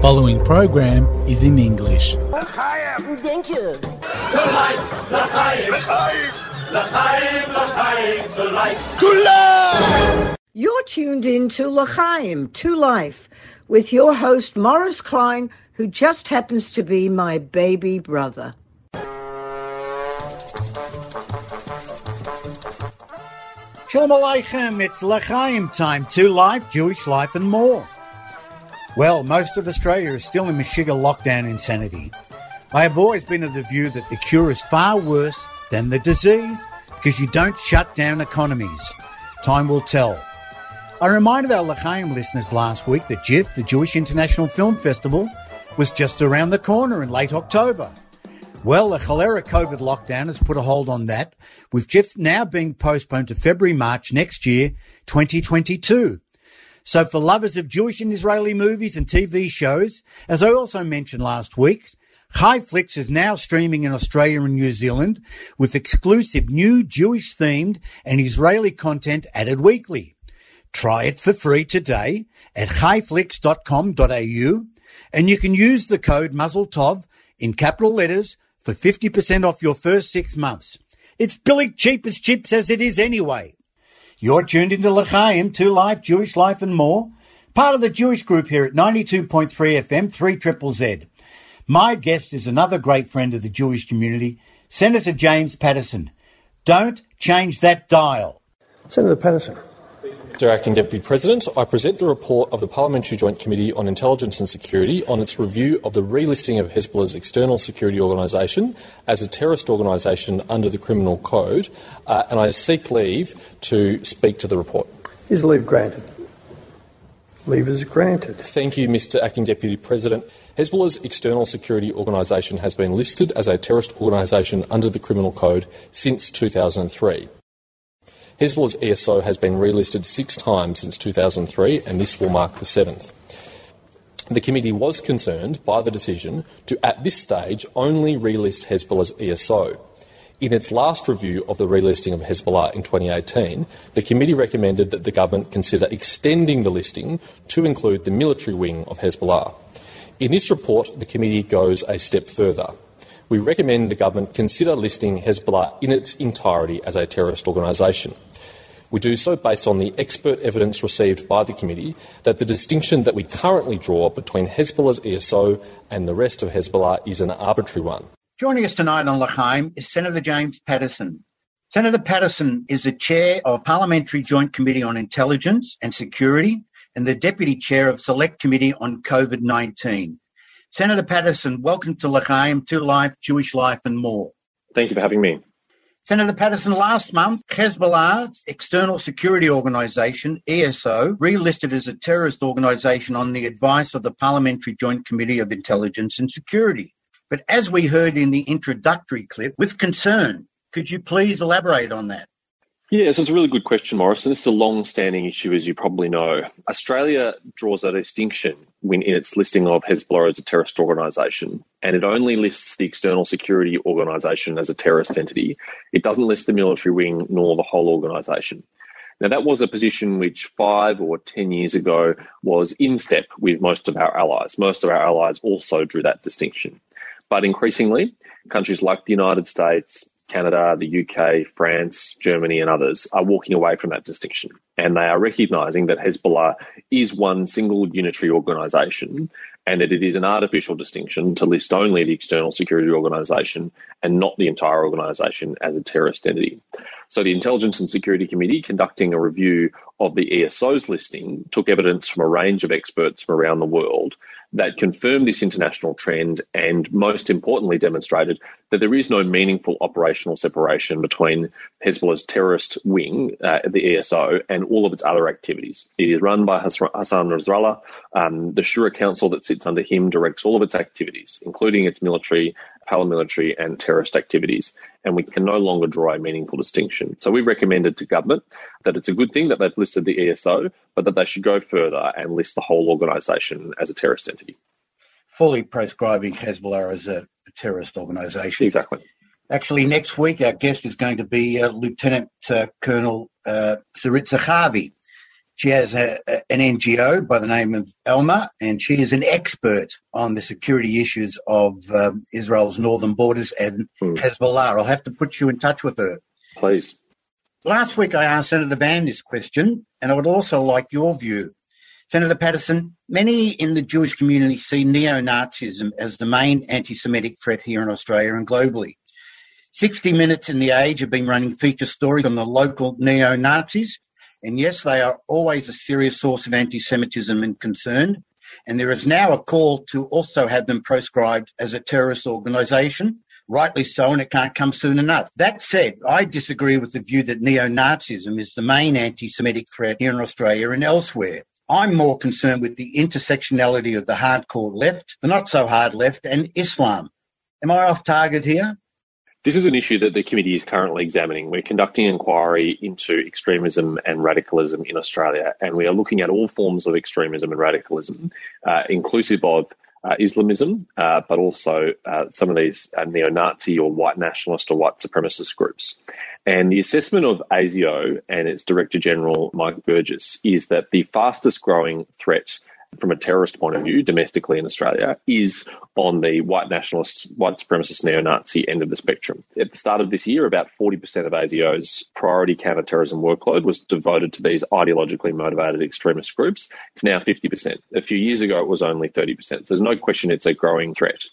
Following program is in English. Thank you. You're tuned in to L'chaim, to life, with your host Maurice Klein, who just happens to be my baby brother. Shalom Aleichem, it's L'chaim time, to life, Jewish life and more. Well, most of Australia is still in Meshiga lockdown insanity. I have always been of the view that the cure is far worse than the disease because you don't shut down economies. Time will tell. I reminded our L'chaim listeners last week that JIFF, the Jewish International Film Festival, was just around the corner in late October. Well, the cholera COVID lockdown has put a hold on that, with JIFF now being postponed to February, March next year, 2022. So for lovers of Jewish and Israeli movies and TV shows, as I also mentioned last week, ChaiFlicks is now streaming in Australia and New Zealand with exclusive new Jewish themed and Israeli content added weekly. Try it for free today at chaiflicks.com.au and you can use the code MuzzleTov in capital letters for 50% off your first six months. It's billy cheap as chips as it is anyway. You're tuned into L'chaim, to life, Jewish life and more. Part of the Jewish group here at 92.3 FM, 3 Triple Z. My guest is another great friend of the Jewish community, Senator James Paterson. Don't change that dial. Senator Paterson. Mr Acting Deputy President, I present the report of the Parliamentary Joint Committee on Intelligence and Security on its review of the relisting of Hezbollah's external security organisation as a terrorist organisation under the Criminal Code, uh, and I seek leave to speak to the report. Is leave granted? Leave is granted. Thank you, Mr Acting Deputy President. Hezbollah's external security organisation has been listed as a terrorist organisation under the Criminal Code since 2003. Hezbollah's ESO has been relisted six times since 2003, and this will mark the seventh. The committee was concerned by the decision to, at this stage, only relist Hezbollah's ESO. In its last review of the relisting of Hezbollah in 2018, the committee recommended that the government consider extending the listing to include the military wing of Hezbollah. In this report, the committee goes a step further we recommend the government consider listing Hezbollah in its entirety as a terrorist organisation. We do so based on the expert evidence received by the committee that the distinction that we currently draw between Hezbollah's ESO and the rest of Hezbollah is an arbitrary one. Joining us tonight on L'chaim is Senator James Paterson. Senator Paterson is the chair of Parliamentary Joint Committee on Intelligence and Security and the deputy chair of Select Committee on COVID 19. Senator Paterson, welcome to L'chaim, to life, Jewish life, and more. Thank you for having me. Senator Paterson, last month, Hezbollah's external security organisation, ESO, relisted as a terrorist organisation on the advice of the Parliamentary Joint Committee of Intelligence and Security. But as we heard in the introductory clip, with concern, could you please elaborate on that? Yes, it's a really good question, Morrison. This is a long standing issue, as you probably know. Australia draws a distinction when in its listing of Hezbollah as a terrorist organisation, and it only lists the external security organisation as a terrorist entity. It doesn't list the military wing nor the whole organisation. Now, that was a position which five or 10 years ago was in step with most of our allies. Most of our allies also drew that distinction. But increasingly, countries like the United States, Canada, the UK, France, Germany, and others are walking away from that distinction. And they are recognizing that Hezbollah is one single unitary organization and that it is an artificial distinction to list only the external security organization and not the entire organization as a terrorist entity. So the Intelligence and Security Committee, conducting a review of the ESO's listing, took evidence from a range of experts from around the world that confirmed this international trend and, most importantly, demonstrated that there is no meaningful operational separation between Hezbollah's terrorist wing, uh, the ESO, and all of its other activities. It is run by Hassan Nasrallah. Um, the Shura Council that sits under him directs all of its activities, including its military, paramilitary, and terrorist activities. And we can no longer draw a meaningful distinction. So we recommended to government that it's a good thing that they've listed the ESO, but that they should go further and list the whole organisation as a terrorist entity. Fully proscribing Hezbollah as a, terrorist organisation. Exactly. Actually, next week our guest is going to be uh, Lieutenant uh, Colonel uh, Sarit. She has a, a, an NGO by the name of Alma, and she is an expert on the security issues of um, Israel's northern borders and Hmm. Hezbollah. I'll have to put you in touch with her. Please. Last week, I asked Senator Van this question, and I would also like your view. Senator Paterson, many in the Jewish community see neo Nazism as the main anti Semitic threat here in Australia and globally. 60 Minutes in The Age have been running feature stories on the local neo Nazis, and yes, they are always a serious source of anti Semitism and concern. And there is now a call to also have them proscribed as a terrorist organisation rightly so, and it can't come soon enough. That said, I disagree with the view that neo-Nazism is the main anti-Semitic threat here in Australia and elsewhere. I'm more concerned with the intersectionality of the hardcore left, the not so hard left, and Islam. Am I off target here? This is an issue that the committee is currently examining. We're conducting inquiry into extremism and radicalism in Australia, and we are looking at all forms of extremism and radicalism, uh, inclusive of uh, Islamism, uh, but also uh, some of these uh, neo Nazi or white nationalist or white supremacist groups. And the assessment of ASIO and its Director General, Mike Burgess, is that the fastest growing threat from a terrorist point of view domestically in Australia is on the white nationalist, white supremacist neo Nazi end of the spectrum. At the start of this year, about 40% of ASIO's priority counterterrorism workload was devoted to these ideologically motivated extremist groups. It's now 50%. A few years ago, it was only 30%. So there's no question it's a growing threat.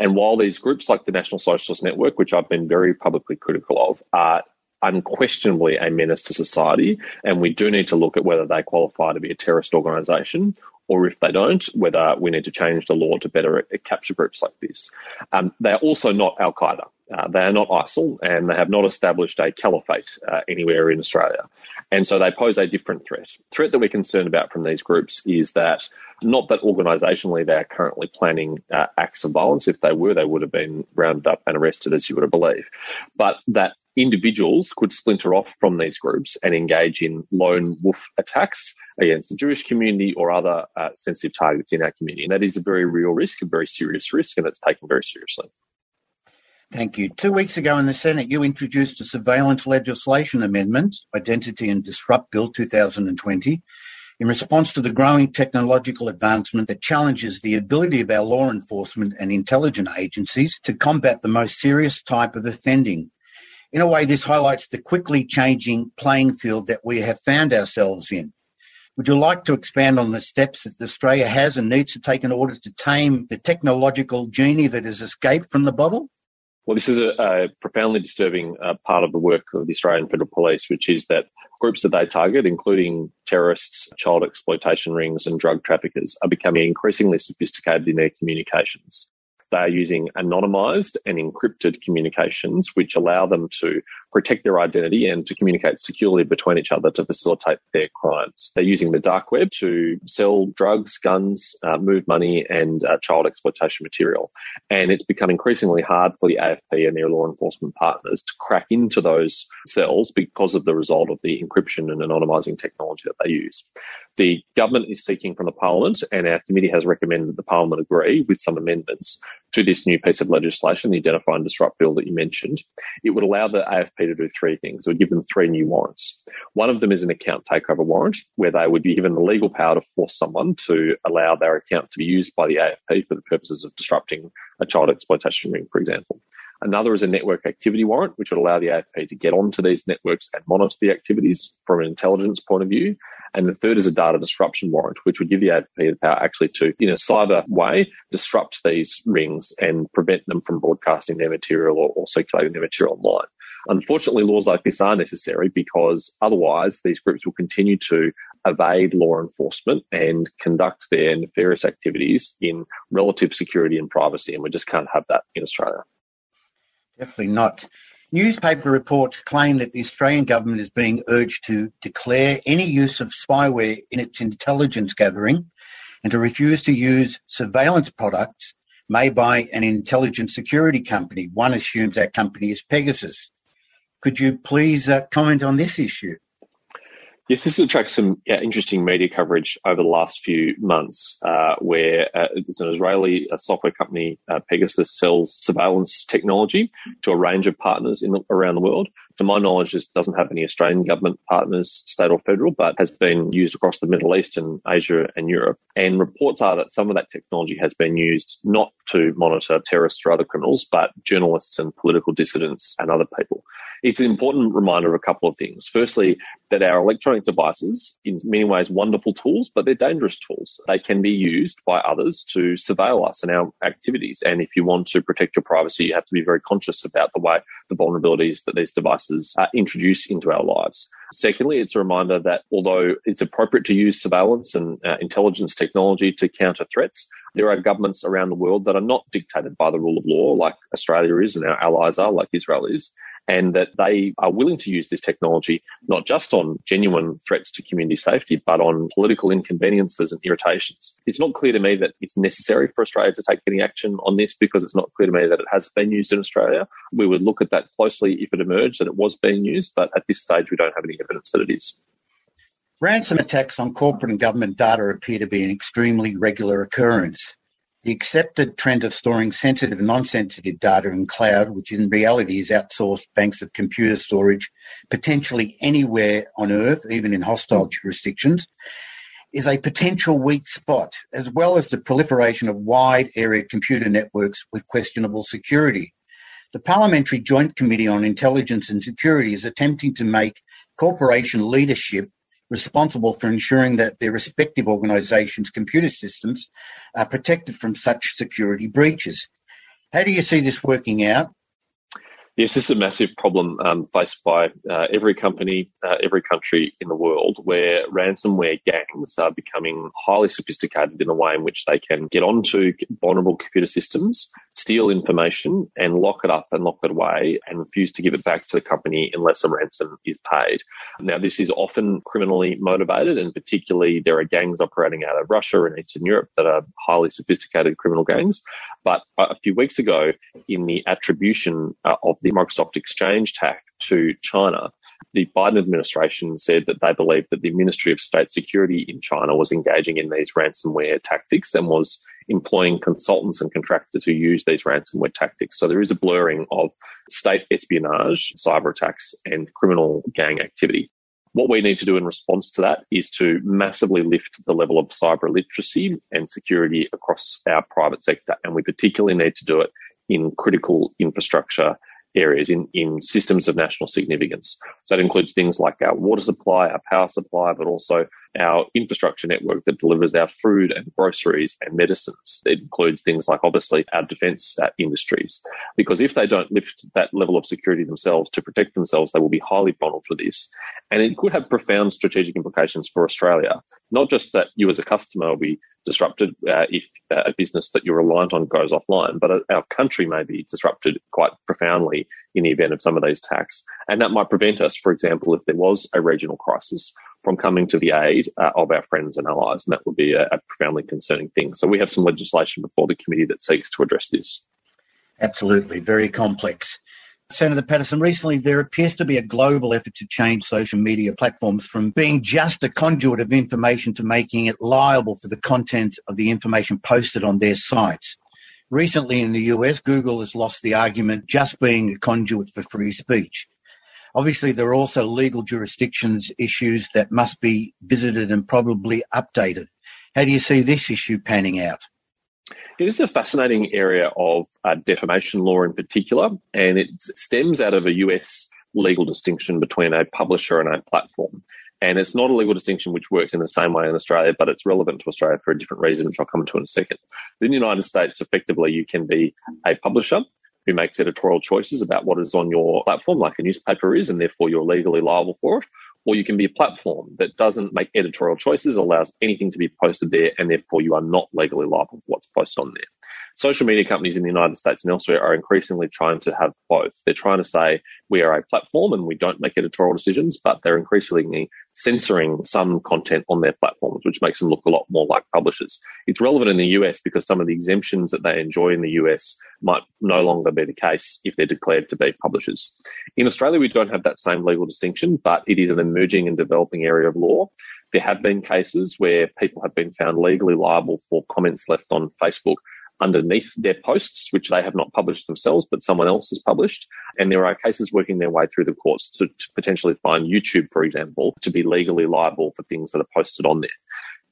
And while these groups like the National Socialist Network, which I've been very publicly critical of, are unquestionably a menace to society, and we do need to look at whether they qualify to be a terrorist organisation or if they don't, whether we need to change the law to better capture groups like this. Um, they are also not Al Qaeda. Uh, they are not ISIL, and they have not established a caliphate uh, anywhere in Australia. And so they pose a different threat. Threat that we're concerned about from these groups is that not that organisationally they are currently planning uh, acts of violence. If they were, they would have been rounded up and arrested, as you would believe. But that individuals could splinter off from these groups and engage in lone wolf attacks against the Jewish community or other uh, sensitive targets in our community. And that is a very real risk, a very serious risk, and it's taken very seriously. Thank you. Two weeks ago in the Senate, you introduced a surveillance legislation amendment, Identify and Disrupt Bill 2020, in response to the growing technological advancement that challenges the ability of our law enforcement and intelligence agencies to combat the most serious type of offending. In a way, this highlights the quickly changing playing field that we have found ourselves in. Would you like to expand on the steps that Australia has and needs to take in order to tame the technological genie that has escaped from the bottle? Well, this is a, a profoundly disturbing uh, part of the work of the Australian Federal Police, which is that groups that they target, including terrorists, child exploitation rings, and drug traffickers, are becoming increasingly sophisticated in their communications. They are using anonymized and encrypted communications, which allow them to protect their identity and to communicate securely between each other to facilitate their crimes. They're using the dark web to sell drugs, guns, uh, move money, and uh, child exploitation material. And it's become increasingly hard for the AFP and their law enforcement partners to crack into those cells because of the result of the encryption and anonymizing technology that they use. The government is seeking from the Parliament, and our committee has recommended that the Parliament agree with some amendments to this new piece of legislation, the Identify and Disrupt Bill that you mentioned. It would allow the AFP to do three things. It would give them three new warrants. One of them is an account takeover warrant, where they would be given the legal power to force someone to allow their account to be used by the AFP for the purposes of disrupting a child exploitation ring, for example. Another is a network activity warrant, which would allow the AFP to get onto these networks and monitor the activities from an intelligence point of view. And the third is a data disruption warrant, which would give the AFP the power actually to, in a cyber way, disrupt these rings and prevent them from broadcasting their material or, or circulating their material online. Unfortunately, laws like this are necessary because otherwise these groups will continue to evade law enforcement and conduct their nefarious activities in relative security and privacy. And we just can't have that in Australia. Definitely not. Newspaper reports claim that the Australian government is being urged to declare any use of spyware in its intelligence gathering and to refuse to use surveillance products made by an intelligence security company. One assumes that company is Pegasus. Could you please uh, comment on this issue? Yes, this has attracted some yeah, interesting media coverage over the last few months, uh, where uh, it's an Israeli software company, uh, Pegasus, sells surveillance technology to a range of partners in around the world to my knowledge, this doesn't have any Australian government partners, state or federal, but has been used across the Middle East and Asia and Europe. And reports are that some of that technology has been used not to monitor terrorists or other criminals, but journalists and political dissidents and other people. It's an important reminder of a couple of things. Firstly, that our electronic devices, in many ways, wonderful tools, but they're dangerous tools. They can be used by others to surveil us and our activities. And if you want to protect your privacy, you have to be very conscious about the way the vulnerabilities that these devices uh, introduce into our lives. Secondly, it's a reminder that although it's appropriate to use surveillance and uh, intelligence technology to counter threats, there are governments around the world that are not dictated by the rule of law, like Australia is and our allies are, like Israel is and that they are willing to use this technology not just on genuine threats to community safety, but on political inconveniences and irritations. It's not clear to me that it's necessary for Australia to take any action on this because it's not clear to me that it has been used in Australia. We would look at that closely if it emerged that it was being used, but at this stage, we don't have any evidence that it is. Ransom attacks on corporate and government data appear to be an extremely regular occurrence. The accepted trend of storing sensitive and non-sensitive data in cloud, which in reality is outsourced banks of computer storage, potentially anywhere on earth, even in hostile jurisdictions, is a potential weak spot, as well as the proliferation of wide area computer networks with questionable security. The Parliamentary Joint Committee on Intelligence and Security is attempting to make corporation leadership responsible for ensuring that their respective organisations' computer systems are protected from such security breaches. How do you see this working out? Yes, this is a massive problem um, faced by uh, every company, uh, every country in the world, where ransomware gangs are becoming highly sophisticated in the way in which they can get onto vulnerable computer systems, steal information, and lock it up and lock it away, and refuse to give it back to the company unless a ransom is paid. Now, this is often criminally motivated, and particularly there are gangs operating out of Russia and Eastern Europe that are highly sophisticated criminal gangs. But a few weeks ago, in the attribution uh, of the Microsoft Exchange tax to China, the Biden administration said that they believed that the Ministry of State Security in China was engaging in these ransomware tactics and was employing consultants and contractors who use these ransomware tactics. So there is a blurring of state espionage, cyber attacks, and criminal gang activity. What we need to do in response to that is to massively lift the level of cyber literacy and security across our private sector. And we particularly need to do it in critical infrastructure areas in, in systems of national significance. So that includes things like our water supply, our power supply, but also our infrastructure network that delivers our food and groceries and medicines. It includes things like obviously our defense industries, because if they don't lift that level of security themselves to protect themselves, they will be highly vulnerable to this. And it could have profound strategic implications for Australia. Not just that you as a customer will be disrupted uh, if uh, a business that you're reliant on goes offline, but uh, our country may be disrupted quite profoundly in the event of some of these attacks. And that might prevent us, for example, if there was a regional crisis, from coming to the aid uh, of our friends and allies. And that would be a, a profoundly concerning thing. So we have some legislation before the committee that seeks to address this. Absolutely, very complex. Senator Paterson, recently there appears to be a global effort to change social media platforms from being just a conduit of information to making it liable for the content of the information posted on their sites. Recently in the US, Google has lost the argument just being a conduit for free speech. Obviously, there are also legal jurisdictions issues that must be visited and probably updated. How do you see this issue panning out? It is a fascinating area of uh, defamation law in particular, and it stems out of a US legal distinction between a publisher and a platform. And it's not a legal distinction which works in the same way in Australia, but it's relevant to Australia for a different reason, which I'll come to in a second. In the United States, effectively, you can be a publisher who makes editorial choices about what is on your platform, like a newspaper is, and therefore you're legally liable for it. Or you can be a platform that doesn't make editorial choices, allows anything to be posted there, and therefore you are not legally liable for what's posted on there. Social media companies in the United States and elsewhere are increasingly trying to have both. They're trying to say we are a platform and we don't make editorial decisions, but they're increasingly censoring some content on their platforms, which makes them look a lot more like publishers. It's relevant in the US because some of the exemptions that they enjoy in the US might no longer be the case if they're declared to be publishers. In Australia, we don't have that same legal distinction, but it is an emerging and developing area of law. There have been cases where people have been found legally liable for comments left on Facebook underneath their posts, which they have not published themselves, but someone else has published. And there are cases working their way through the courts to, to potentially find YouTube, for example, to be legally liable for things that are posted on there.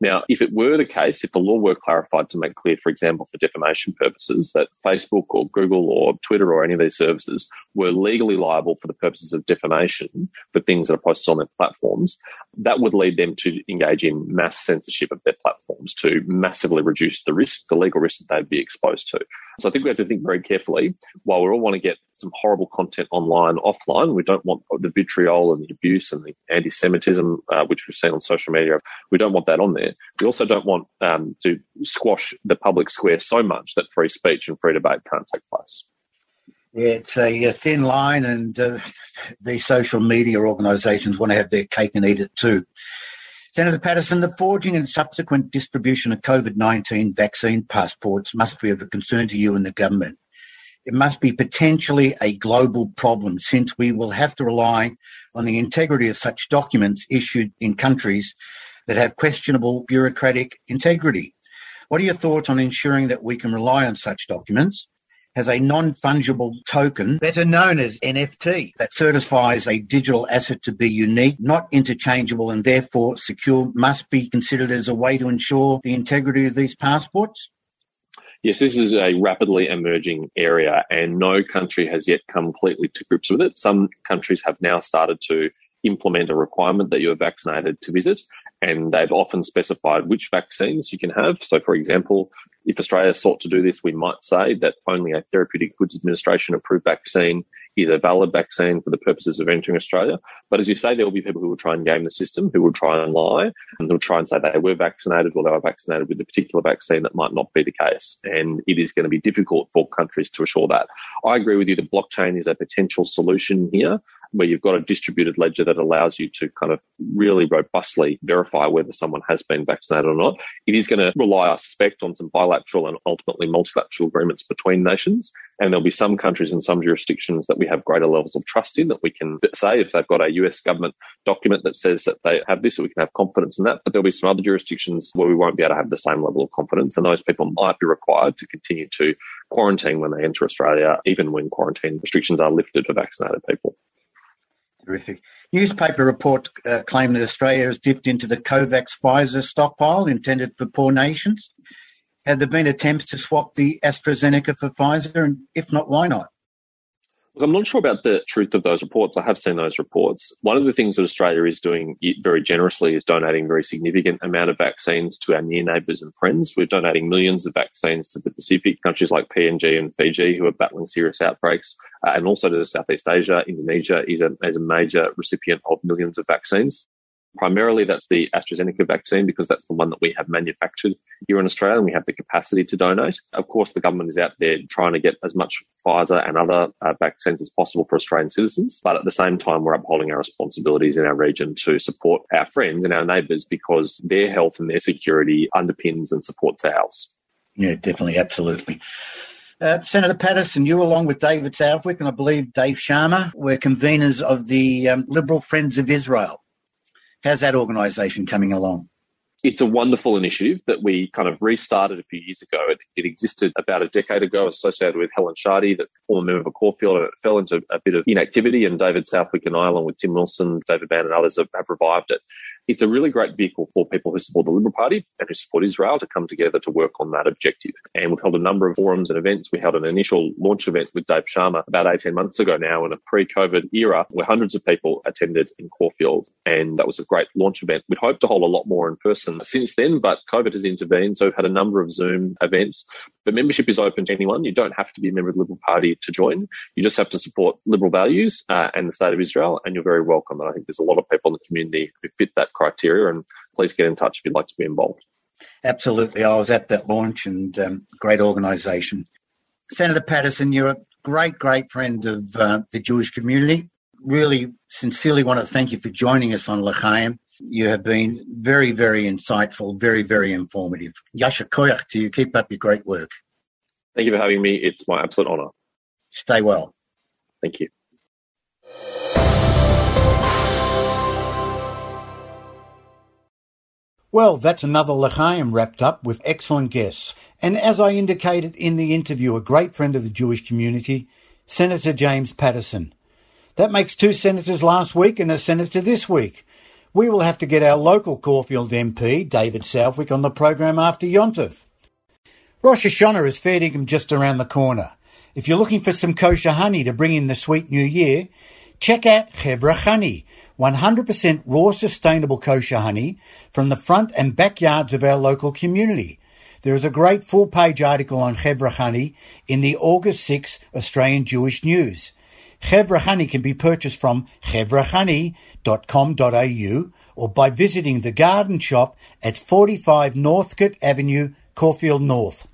Now, if it were the case, if the law were clarified to make clear, for example, for defamation purposes, that Facebook or Google or Twitter or any of these services were legally liable for the purposes of defamation for things that are posted on their platforms, that would lead them to engage in mass censorship of their platforms to massively reduce the risk, the legal risk that they'd be exposed to. So I think we have to think very carefully while we all want to get some horrible content online, offline. We don't want the vitriol and the abuse and the anti-Semitism, uh, which we've seen on social media. We don't want that on there. We also don't want um, to squash the public square so much that free speech and free debate can't take place. It's a, a thin line, and uh, these social media organisations want to have their cake and eat it too. Senator Paterson, the forging and subsequent distribution of COVID 19 vaccine passports must be of a concern to you and the government it must be potentially a global problem since we will have to rely on the integrity of such documents issued in countries that have questionable bureaucratic integrity. What are your thoughts on ensuring that we can rely on such documents as a non-fungible token, better known as NFT, that certifies a digital asset to be unique, not interchangeable and therefore secure, must be considered as a way to ensure the integrity of these passports? Yes, this is a rapidly emerging area, and no country has yet come completely to grips with it. Some countries have now started to implement a requirement that you're vaccinated to visit, and they've often specified which vaccines you can have. So, for example, if Australia sought to do this, we might say that only a Therapeutic Goods Administration approved vaccine is a valid vaccine for the purposes of entering Australia. But as you say, there will be people who will try and game the system, who will try and lie, and who will try and say they were vaccinated or they were vaccinated with a particular vaccine that might not be the case. And it is going to be difficult for countries to assure that. I agree with you that blockchain is a potential solution here where you've got a distributed ledger that allows you to kind of really robustly verify whether someone has been vaccinated or not. It is going to rely, I suspect, on some bilateral and ultimately multilateral agreements between nations. And there'll be some countries and some jurisdictions that we have greater levels of trust in that we can say if they've got a US government document that says that they have this, that we can have confidence in that. But there'll be some other jurisdictions where we won't be able to have the same level of confidence. And those people might be required to continue to quarantine when they enter Australia, even when quarantine restrictions are lifted for vaccinated people. Terrific. Newspaper report uh, claim that Australia has dipped into the COVAX Pfizer stockpile intended for poor nations. Have there been attempts to swap the AstraZeneca for Pfizer? And if not, why not? I'm not sure about the truth of those reports. I have seen those reports. One of the things that Australia is doing very generously is donating a very significant amount of vaccines to our near neighbours and friends. We're donating millions of vaccines to the Pacific countries like PNG and Fiji who are battling serious outbreaks, uh, and also to Southeast Asia. Indonesia is a, is a major recipient of millions of vaccines. Primarily, that's the AstraZeneca vaccine because that's the one that we have manufactured here in Australia and we have the capacity to donate. Of course, the government is out there trying to get as much Pfizer and other uh, vaccines as possible for Australian citizens. But at the same time, we're upholding our responsibilities in our region to support our friends and our neighbours because their health and their security underpins and supports ours. Yeah, definitely. Absolutely. Uh, Senator Paterson, you, along with David Southwick and I believe Dave Sharma, were conveners of the um, Liberal Friends of Israel. How's that organisation coming along? It's a wonderful initiative that we kind of restarted a few years ago. It, it existed about a decade ago, associated with Helen Shardey, the former member of Caulfield, and it fell into a bit of inactivity. And David Southwick and I, along with Tim Wilson, David Van, and others, have, have revived it it's a really great vehicle for people who support the Liberal Party and who support Israel to come together to work on that objective. And we've held a number of forums and events. We held an initial launch event with Dave Sharma about 18 months ago now in a pre-COVID era where hundreds of people attended in Caulfield. And that was a great launch event. We'd hoped to hold a lot more in person since then, but COVID has intervened. So we've had a number of Zoom events. But membership is open to anyone. You don't have to be a member of the Liberal Party to join. You just have to support liberal values uh, and the state of Israel, and you're very welcome. And I think there's a lot of people in the community who fit that criteria. And please get in touch if you'd like to be involved. Absolutely. I was at that launch and um, great organisation. Senator Paterson, you're a great, great friend of uh, the Jewish community. Really sincerely want to thank you for joining us on L'chaim. You have been very, very insightful, very, very informative. Yasha koyach to you. Keep up your great work. Thank you for having me. It's my absolute honour. Stay well. Thank you. Well, that's another L'chaim wrapped up with excellent guests. And as I indicated in the interview, a great friend of the Jewish community, Senator James Paterson. That makes two senators last week and a senator this week. We will have to get our local Caulfield MP, David Southwick, on the program after Yontif. Rosh Hashanah is fair dinkum just around the corner. If you're looking for some kosher honey to bring in the sweet new year, check out Chevra Honey, 100% raw sustainable kosher honey from the front and backyards of our local community. There is a great full page article on Chevra Honey in the August 6 Australian Jewish News. Chevra Honey can be purchased from chevrahoney.com.au or by visiting the garden shop at 45 Northcote Avenue, Caulfield North.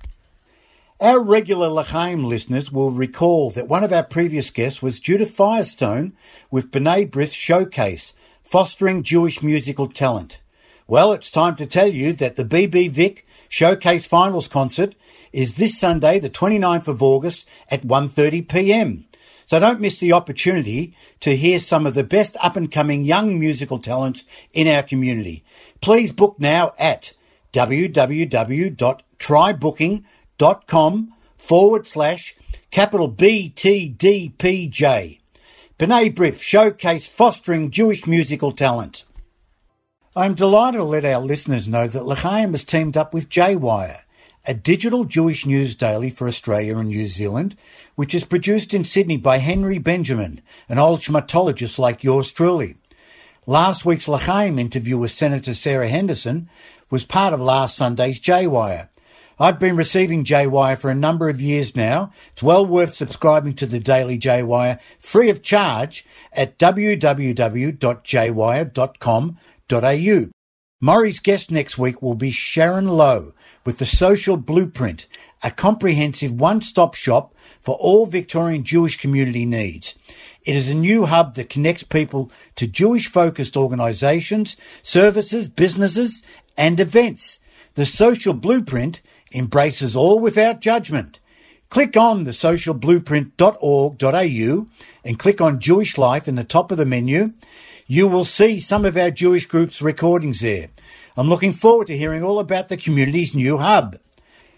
Our regular L'chaim listeners will recall that one of our previous guests was Judith Firestone with B'nai B'rith Showcase, Fostering Jewish Musical Talent. Well, it's time to tell you that the BB Vic Showcase Finals Concert is this Sunday, the 29th of August at 1.30pm. So don't miss the opportunity to hear some of the best up and coming young musical talents in our community. Please book now at www.trybooking.com forward slash capital BTDPJ. B'nai B'rith Showcase Fostering Jewish Musical Talent. I'm delighted to let our listeners know that L'chaim has teamed up with J-Wire, a digital Jewish news daily for Australia and New Zealand, which is produced in Sydney by Henry Benjamin, an old schmatologist like yours truly. Last week's L'chaim interview with Senator Sarah Henderson was part of last Sunday's J-Wire, I've been receiving J-Wire for a number of years now. It's well worth subscribing to the Daily J-Wire free of charge at www.jwire.com.au. Murray's guest next week will be Sharon Lowe with the Social Blueprint, a comprehensive one-stop shop for all Victorian Jewish community needs. It is a new hub that connects people to Jewish focused organisations, services, businesses and events. The Social Blueprint embraces all without judgment. Click on the socialblueprint.org.au and click on Jewish Life in the top of the menu. You will see some of our Jewish groups recordings there. I'm looking forward to hearing all about the community's new hub.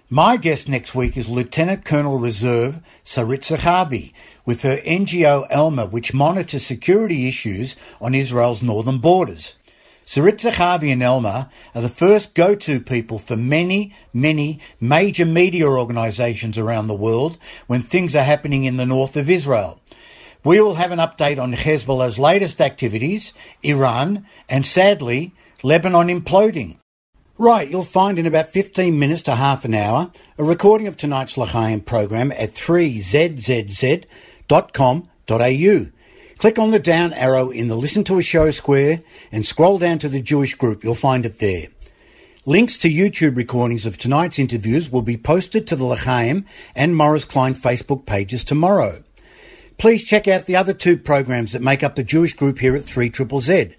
My guest next week is Lieutenant Colonel Reserve Sarit Zehavi with her NGO Alma, which monitors security issues on Israel's northern borders. Sarit Zehavi and Alma are the first go-to people for many, many major media organisations around the world when things are happening in the north of Israel. We will have an update on Hezbollah's latest activities, Iran, and sadly, Lebanon imploding. Right, you'll find in about 15 minutes to half an hour a recording of tonight's L'chaim program at 3zzz.com.au. Click on the down arrow in the Listen to a Show square and scroll down to the Jewish group. You'll find it there. Links to YouTube recordings of tonight's interviews will be posted to the L'chaim and Maurice Klein Facebook pages tomorrow. Please check out the other two programs that make up the Jewish group here at 3 Triple Z.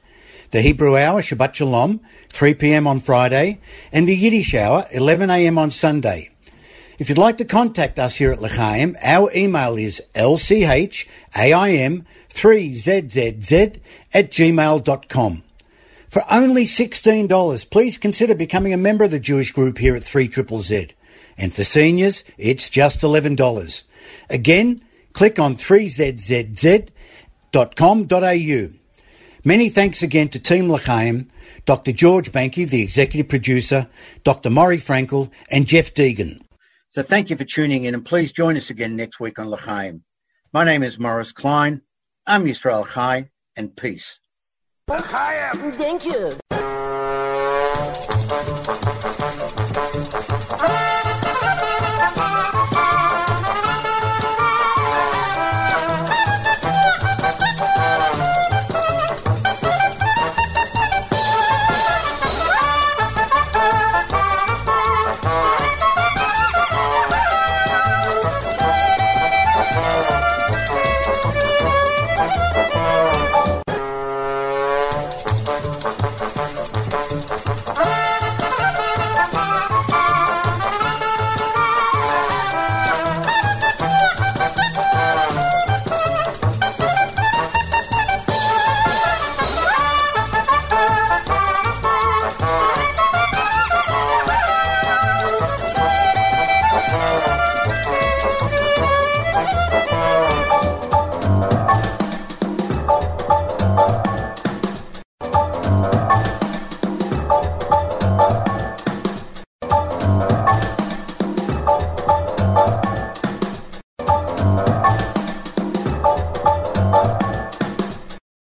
The Hebrew Hour, Shabbat Shalom, 3 p.m. on Friday, and the Yiddish Hour, 11 a.m. on Sunday. If you'd like to contact us here at L'chaim, our email is lchaim 3zzz at gmail.com. For only $16, please consider becoming a member of the Jewish group here at 3 Triple Z. And for seniors, it's just $11. Again, click on 3zzz.com.au. Many thanks again to Team L'chaim, Dr. George Banky, the executive producer, Dr. Maury Frankel, and Jeff Deegan. So thank you for tuning in, and please join us again next week on L'chaim. My name is Maurice Klein. Am Yisrael Chai, and peace. Thank you.